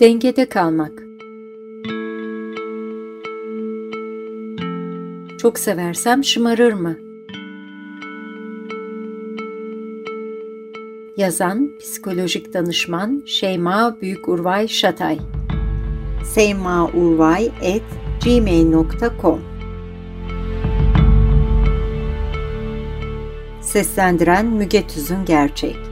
Dengede kalmak. Çok seversem şımarır mı? Yazan psikolojik danışman Şeyma Büyükurvay Şatay. seymaurvay@gmail.com Seslendiren Müge Tüzün Gerçek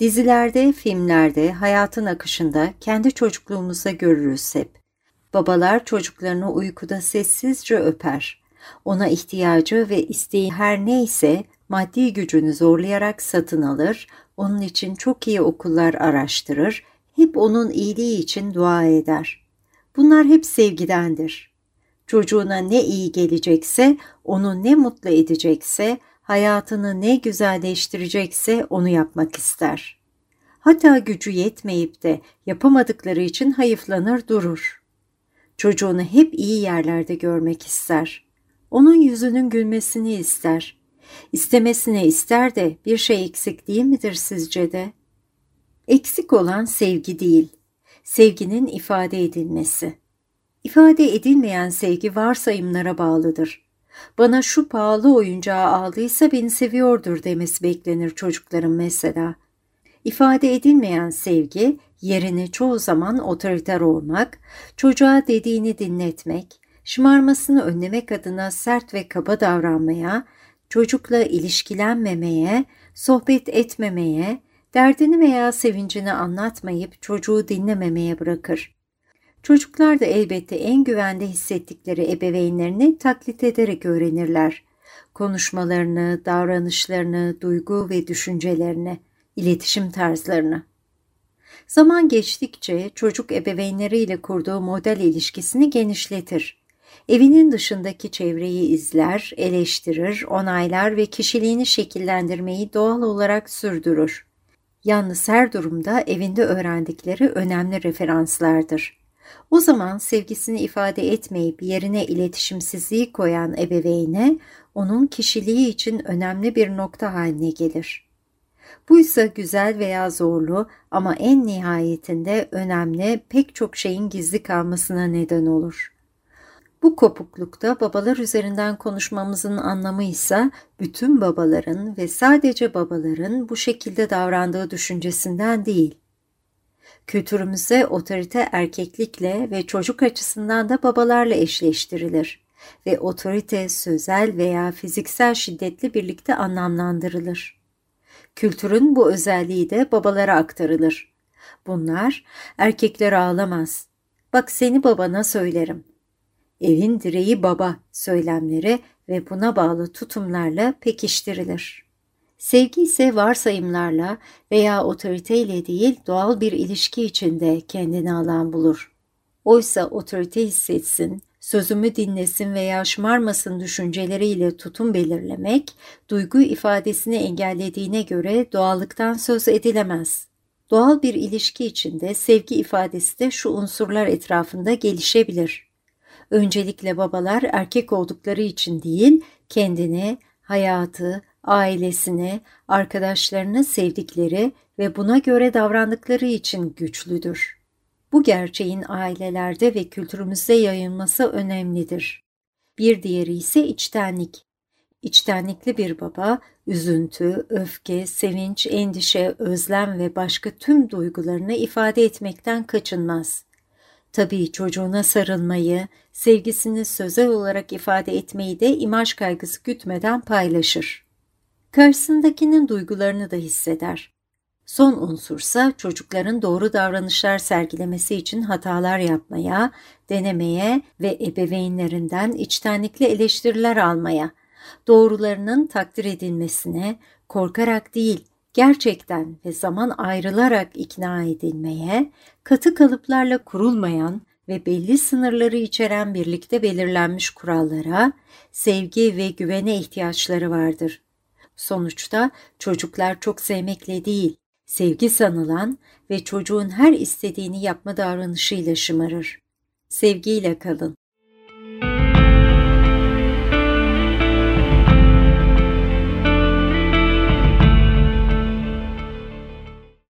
Dizilerde, filmlerde, hayatın akışında kendi çocukluğumuzda görürüz hep. Babalar çocuklarını uykuda sessizce öper. Ona ihtiyacı ve isteği her neyse maddi gücünü zorlayarak satın alır, onun için çok iyi okullar araştırır, hep onun iyiliği için dua eder. Bunlar hep sevgidendir. Çocuğuna ne iyi gelecekse, onu ne mutlu edecekse, hayatını ne güzelleştirecekse onu yapmak ister. Hatta gücü yetmeyip de yapamadıkları için hayıflanır durur. Çocuğunu hep iyi yerlerde görmek ister. Onun yüzünün gülmesini ister. İstemesine ister de bir şey eksik değil midir sizce de? Eksik olan sevgi değil, sevginin ifade edilmesi. İfade edilmeyen sevgi varsayımlara bağlıdır. Bana şu pahalı oyuncağı aldıysa beni seviyordur demesi beklenir çocukların mesela. İfade edilmeyen sevgi yerini çoğu zaman otoriter olmak, çocuğa dediğini dinletmek, şımarmasını önlemek adına sert ve kaba davranmaya, çocukla ilişkilenmemeye, sohbet etmemeye, derdini veya sevincini anlatmayıp çocuğu dinlememeye bırakır. Çocuklar da elbette en güvende hissettikleri ebeveynlerini taklit ederek öğrenirler. Konuşmalarını, davranışlarını, duygu ve düşüncelerini, iletişim tarzlarını. Zaman geçtikçe çocuk ebeveynleriyle kurduğu model ilişkisini genişletir. Evinin dışındaki çevreyi izler, eleştirir, onaylar ve kişiliğini şekillendirmeyi doğal olarak sürdürür. Yalnız her durumda evinde öğrendikleri önemli referanslardır. O zaman sevgisini ifade etmeyip yerine iletişimsizliği koyan ebeveyne onun kişiliği için önemli bir nokta haline gelir. Bu ise güzel veya zorlu ama en nihayetinde önemli pek çok şeyin gizli kalmasına neden olur. Bu kopuklukta babalar üzerinden konuşmamızın anlamı ise bütün babaların ve sadece babaların bu şekilde davrandığı düşüncesinden değil. Kültürümüzde otorite erkeklikle ve çocuk açısından da babalarla eşleştirilir ve otorite sözel veya fiziksel şiddetle birlikte anlamlandırılır. Kültürün bu özelliği de babalara aktarılır. Bunlar erkekler ağlamaz. Bak seni babana söylerim. Evin direği baba söylemleri ve buna bağlı tutumlarla pekiştirilir. Sevgi ise varsayımlarla veya otoriteyle değil doğal bir ilişki içinde kendini alan bulur. Oysa otorite hissetsin, sözümü dinlesin veya şımarmasın düşünceleriyle tutum belirlemek, duygu ifadesini engellediğine göre doğallıktan söz edilemez. Doğal bir ilişki içinde sevgi ifadesi de şu unsurlar etrafında gelişebilir. Öncelikle babalar erkek oldukları için değil, kendini, hayatı, ailesini, arkadaşlarını sevdikleri ve buna göre davrandıkları için güçlüdür. Bu gerçeğin ailelerde ve kültürümüzde yayılması önemlidir. Bir diğeri ise içtenlik. İçtenlikli bir baba, üzüntü, öfke, sevinç, endişe, özlem ve başka tüm duygularını ifade etmekten kaçınmaz. Tabii çocuğuna sarılmayı, sevgisini sözel olarak ifade etmeyi de imaj kaygısı gütmeden paylaşır. Karşısındakinin duygularını da hisseder. Son unsursa çocukların doğru davranışlar sergilemesi için hatalar yapmaya, denemeye ve ebeveynlerinden içtenlikle eleştiriler almaya, doğrularının takdir edilmesine korkarak değil, gerçekten ve zaman ayrılarak ikna edilmeye, katı kalıplarla kurulmayan ve belli sınırları içeren birlikte belirlenmiş kurallara, sevgi ve güvene ihtiyaçları vardır. Sonuçta çocuklar çok sevmekle değil, sevgi sanılan ve çocuğun her istediğini yapma davranışıyla şımarır. Sevgiyle kalın.